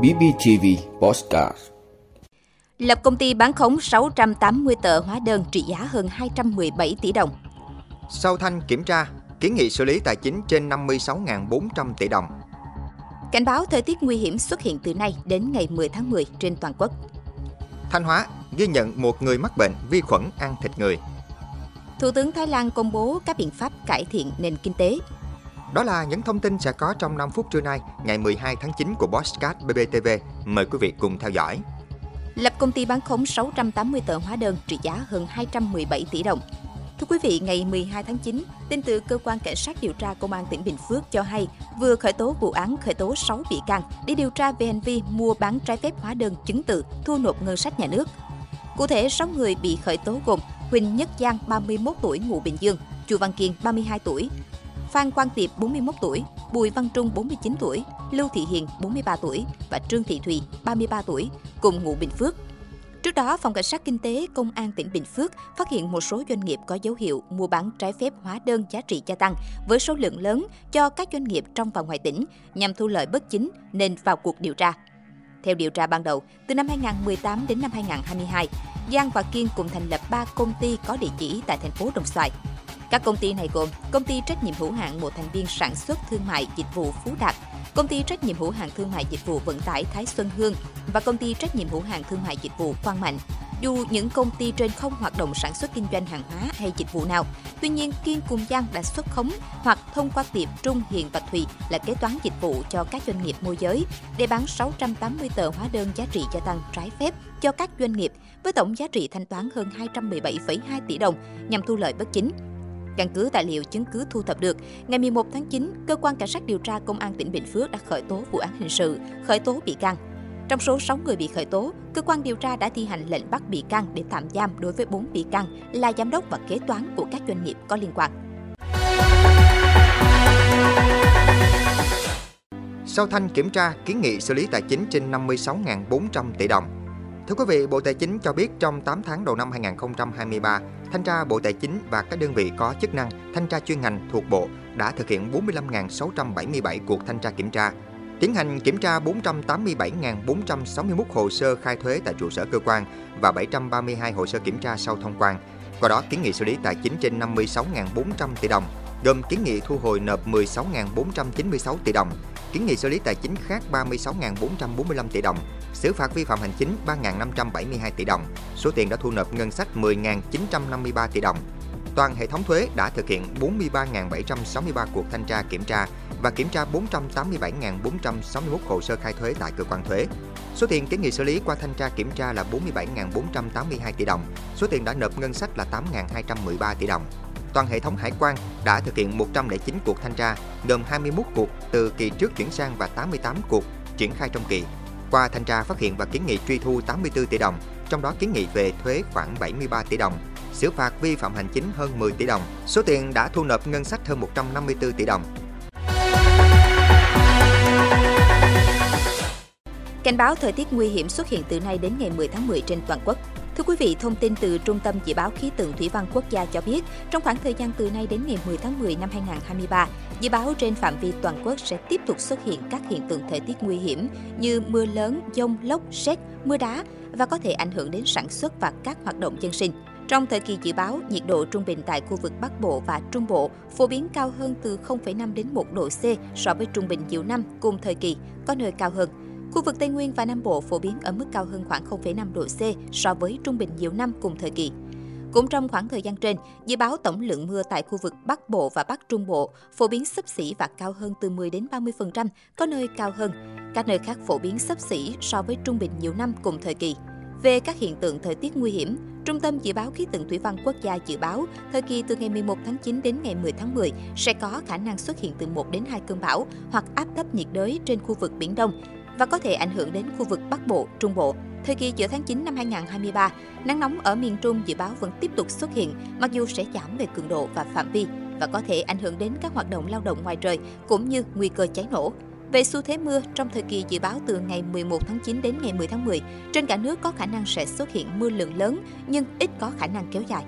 BBTV Postcard Lập công ty bán khống 680 tờ hóa đơn trị giá hơn 217 tỷ đồng. Sau thanh kiểm tra, kiến nghị xử lý tài chính trên 56.400 tỷ đồng. Cảnh báo thời tiết nguy hiểm xuất hiện từ nay đến ngày 10 tháng 10 trên toàn quốc. Thanh Hóa ghi nhận một người mắc bệnh vi khuẩn ăn thịt người. Thủ tướng Thái Lan công bố các biện pháp cải thiện nền kinh tế. Đó là những thông tin sẽ có trong 5 phút trưa nay, ngày 12 tháng 9 của Bosscat BBTV. Mời quý vị cùng theo dõi. Lập công ty bán khống 680 tờ hóa đơn trị giá hơn 217 tỷ đồng. Thưa quý vị, ngày 12 tháng 9, tin từ cơ quan cảnh sát điều tra công an tỉnh Bình Phước cho hay vừa khởi tố vụ án khởi tố 6 bị can để điều tra về hành vi mua bán trái phép hóa đơn chứng từ thu nộp ngân sách nhà nước. Cụ thể, 6 người bị khởi tố gồm Huỳnh Nhất Giang, 31 tuổi, ngụ Bình Dương, Chu Văn Kiên, 32 tuổi, Phan Quang Tiệp, 41 tuổi, Bùi Văn Trung, 49 tuổi, Lưu Thị Hiền, 43 tuổi và Trương Thị Thùy, 33 tuổi, cùng ngụ Bình Phước. Trước đó, Phòng Cảnh sát Kinh tế Công an tỉnh Bình Phước phát hiện một số doanh nghiệp có dấu hiệu mua bán trái phép hóa đơn giá trị gia tăng với số lượng lớn cho các doanh nghiệp trong và ngoài tỉnh nhằm thu lợi bất chính nên vào cuộc điều tra. Theo điều tra ban đầu, từ năm 2018 đến năm 2022, Giang và Kiên cùng thành lập 3 công ty có địa chỉ tại thành phố Đồng Xoài. Các công ty này gồm Công ty trách nhiệm hữu hạn một thành viên sản xuất thương mại dịch vụ Phú Đạt, Công ty trách nhiệm hữu hạn thương mại dịch vụ vận tải Thái Xuân Hương và Công ty trách nhiệm hữu hạn thương mại dịch vụ Quang Mạnh. Dù những công ty trên không hoạt động sản xuất kinh doanh hàng hóa hay dịch vụ nào, tuy nhiên Kiên cùng Giang đã xuất khống hoặc thông qua tiệm Trung, Hiền và Thùy là kế toán dịch vụ cho các doanh nghiệp môi giới để bán 680 tờ hóa đơn giá trị gia tăng trái phép cho các doanh nghiệp với tổng giá trị thanh toán hơn 217,2 tỷ đồng nhằm thu lợi bất chính. Căn cứ tài liệu chứng cứ thu thập được, ngày 11 tháng 9, cơ quan cảnh sát điều tra công an tỉnh Bình Phước đã khởi tố vụ án hình sự, khởi tố bị can. Trong số 6 người bị khởi tố, cơ quan điều tra đã thi hành lệnh bắt bị can để tạm giam đối với 4 bị can là giám đốc và kế toán của các doanh nghiệp có liên quan. Sau thanh kiểm tra, kiến nghị xử lý tài chính trên 56.400 tỷ đồng. Thưa quý vị, Bộ Tài chính cho biết trong 8 tháng đầu năm 2023, Thanh tra Bộ Tài chính và các đơn vị có chức năng thanh tra chuyên ngành thuộc Bộ đã thực hiện 45.677 cuộc thanh tra kiểm tra, tiến hành kiểm tra 487.461 hồ sơ khai thuế tại trụ sở cơ quan và 732 hồ sơ kiểm tra sau thông quan. Qua đó kiến nghị xử lý tài chính trên 56.400 tỷ đồng, gồm kiến nghị thu hồi nộp 16.496 tỷ đồng, kiến nghị xử lý tài chính khác 36.445 tỷ đồng, xử phạt vi phạm hành chính 3.572 tỷ đồng, số tiền đã thu nộp ngân sách 10.953 tỷ đồng. Toàn hệ thống thuế đã thực hiện 43.763 cuộc thanh tra kiểm tra và kiểm tra 487.461 hồ sơ khai thuế tại cơ quan thuế. Số tiền kiến nghị xử lý qua thanh tra kiểm tra là 47.482 tỷ đồng, số tiền đã nộp ngân sách là 8.213 tỷ đồng. Toàn hệ thống hải quan đã thực hiện 109 cuộc thanh tra, gồm 21 cuộc từ kỳ trước chuyển sang và 88 cuộc triển khai trong kỳ. Qua thanh tra phát hiện và kiến nghị truy thu 84 tỷ đồng, trong đó kiến nghị về thuế khoảng 73 tỷ đồng, xử phạt vi phạm hành chính hơn 10 tỷ đồng, số tiền đã thu nộp ngân sách hơn 154 tỷ đồng. Cảnh báo thời tiết nguy hiểm xuất hiện từ nay đến ngày 10 tháng 10 trên toàn quốc. Thưa quý vị, thông tin từ Trung tâm Dự báo Khí tượng Thủy văn Quốc gia cho biết, trong khoảng thời gian từ nay đến ngày 10 tháng 10 năm 2023, dự báo trên phạm vi toàn quốc sẽ tiếp tục xuất hiện các hiện tượng thời tiết nguy hiểm như mưa lớn, dông, lốc, sét, mưa đá và có thể ảnh hưởng đến sản xuất và các hoạt động dân sinh. Trong thời kỳ dự báo, nhiệt độ trung bình tại khu vực Bắc Bộ và Trung Bộ phổ biến cao hơn từ 0,5 đến 1 độ C so với trung bình nhiều năm cùng thời kỳ, có nơi cao hơn. Khu vực Tây Nguyên và Nam Bộ phổ biến ở mức cao hơn khoảng 0,5 độ C so với trung bình nhiều năm cùng thời kỳ. Cũng trong khoảng thời gian trên, dự báo tổng lượng mưa tại khu vực Bắc Bộ và Bắc Trung Bộ phổ biến sấp xỉ và cao hơn từ 10 đến 30%, có nơi cao hơn. Các nơi khác phổ biến sấp xỉ so với trung bình nhiều năm cùng thời kỳ. Về các hiện tượng thời tiết nguy hiểm, Trung tâm Dự báo Khí tượng Thủy văn Quốc gia dự báo, thời kỳ từ ngày 11 tháng 9 đến ngày 10 tháng 10 sẽ có khả năng xuất hiện từ 1 đến 2 cơn bão hoặc áp thấp nhiệt đới trên khu vực Biển Đông và có thể ảnh hưởng đến khu vực Bắc Bộ, Trung Bộ. Thời kỳ giữa tháng 9 năm 2023, nắng nóng ở miền Trung dự báo vẫn tiếp tục xuất hiện, mặc dù sẽ giảm về cường độ và phạm vi và có thể ảnh hưởng đến các hoạt động lao động ngoài trời cũng như nguy cơ cháy nổ. Về xu thế mưa, trong thời kỳ dự báo từ ngày 11 tháng 9 đến ngày 10 tháng 10, trên cả nước có khả năng sẽ xuất hiện mưa lượng lớn nhưng ít có khả năng kéo dài.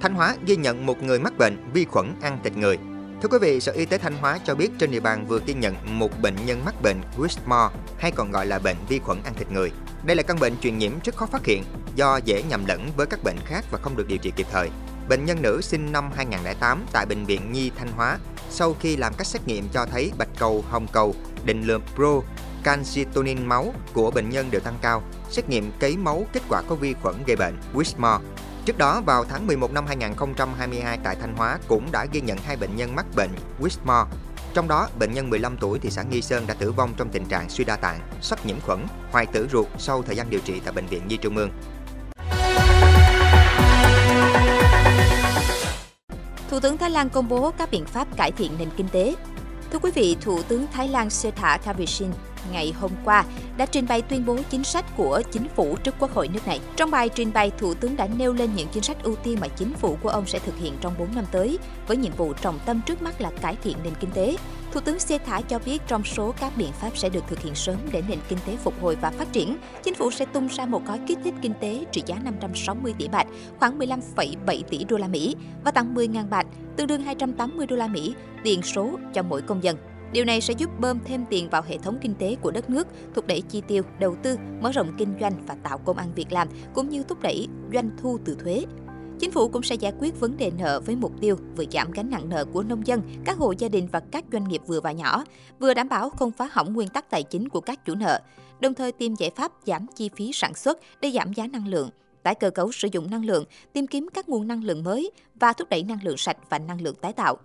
Thanh Hóa ghi nhận một người mắc bệnh vi khuẩn ăn thịt người. Thưa quý vị, Sở Y tế Thanh Hóa cho biết trên địa bàn vừa ghi nhận một bệnh nhân mắc bệnh Whitmore hay còn gọi là bệnh vi khuẩn ăn thịt người. Đây là căn bệnh truyền nhiễm rất khó phát hiện do dễ nhầm lẫn với các bệnh khác và không được điều trị kịp thời. Bệnh nhân nữ sinh năm 2008 tại Bệnh viện Nhi Thanh Hóa sau khi làm các xét nghiệm cho thấy bạch cầu, hồng cầu, định lượng pro, calcitonin máu của bệnh nhân đều tăng cao. Xét nghiệm cấy máu kết quả có vi khuẩn gây bệnh Whitmore Trước đó, vào tháng 11 năm 2022 tại Thanh Hóa cũng đã ghi nhận hai bệnh nhân mắc bệnh Whitmore. Trong đó, bệnh nhân 15 tuổi thị xã Nghi Sơn đã tử vong trong tình trạng suy đa tạng, sốc nhiễm khuẩn, hoại tử ruột sau thời gian điều trị tại Bệnh viện Nhi Trung ương. Thủ tướng Thái Lan công bố các biện pháp cải thiện nền kinh tế. Thưa quý vị, Thủ tướng Thái Lan Sethar Thavisin ngày hôm qua đã trình bày tuyên bố chính sách của chính phủ trước Quốc hội nước này. Trong bài trình bày, Thủ tướng đã nêu lên những chính sách ưu tiên mà chính phủ của ông sẽ thực hiện trong 4 năm tới, với nhiệm vụ trọng tâm trước mắt là cải thiện nền kinh tế. Thủ tướng Xê Thả cho biết trong số các biện pháp sẽ được thực hiện sớm để nền kinh tế phục hồi và phát triển, chính phủ sẽ tung ra một gói kích thích kinh tế trị giá 560 tỷ bạc, khoảng 15,7 tỷ đô la Mỹ và tặng 10.000 bạc, tương đương 280 đô la Mỹ tiền số cho mỗi công dân. Điều này sẽ giúp bơm thêm tiền vào hệ thống kinh tế của đất nước, thúc đẩy chi tiêu, đầu tư, mở rộng kinh doanh và tạo công ăn việc làm, cũng như thúc đẩy doanh thu từ thuế. Chính phủ cũng sẽ giải quyết vấn đề nợ với mục tiêu vừa giảm gánh nặng nợ của nông dân, các hộ gia đình và các doanh nghiệp vừa và nhỏ, vừa đảm bảo không phá hỏng nguyên tắc tài chính của các chủ nợ, đồng thời tìm giải pháp giảm chi phí sản xuất để giảm giá năng lượng, tái cơ cấu sử dụng năng lượng, tìm kiếm các nguồn năng lượng mới và thúc đẩy năng lượng sạch và năng lượng tái tạo.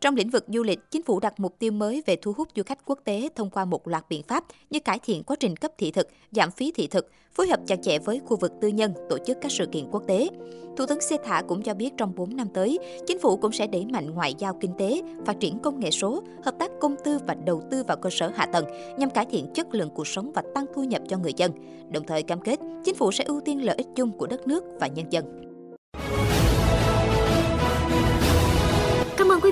Trong lĩnh vực du lịch, chính phủ đặt mục tiêu mới về thu hút du khách quốc tế thông qua một loạt biện pháp như cải thiện quá trình cấp thị thực, giảm phí thị thực, phối hợp chặt chẽ với khu vực tư nhân tổ chức các sự kiện quốc tế. Thủ tướng Xê Thả cũng cho biết trong 4 năm tới, chính phủ cũng sẽ đẩy mạnh ngoại giao kinh tế, phát triển công nghệ số, hợp tác công tư và đầu tư vào cơ sở hạ tầng nhằm cải thiện chất lượng cuộc sống và tăng thu nhập cho người dân. Đồng thời cam kết, chính phủ sẽ ưu tiên lợi ích chung của đất nước và nhân dân.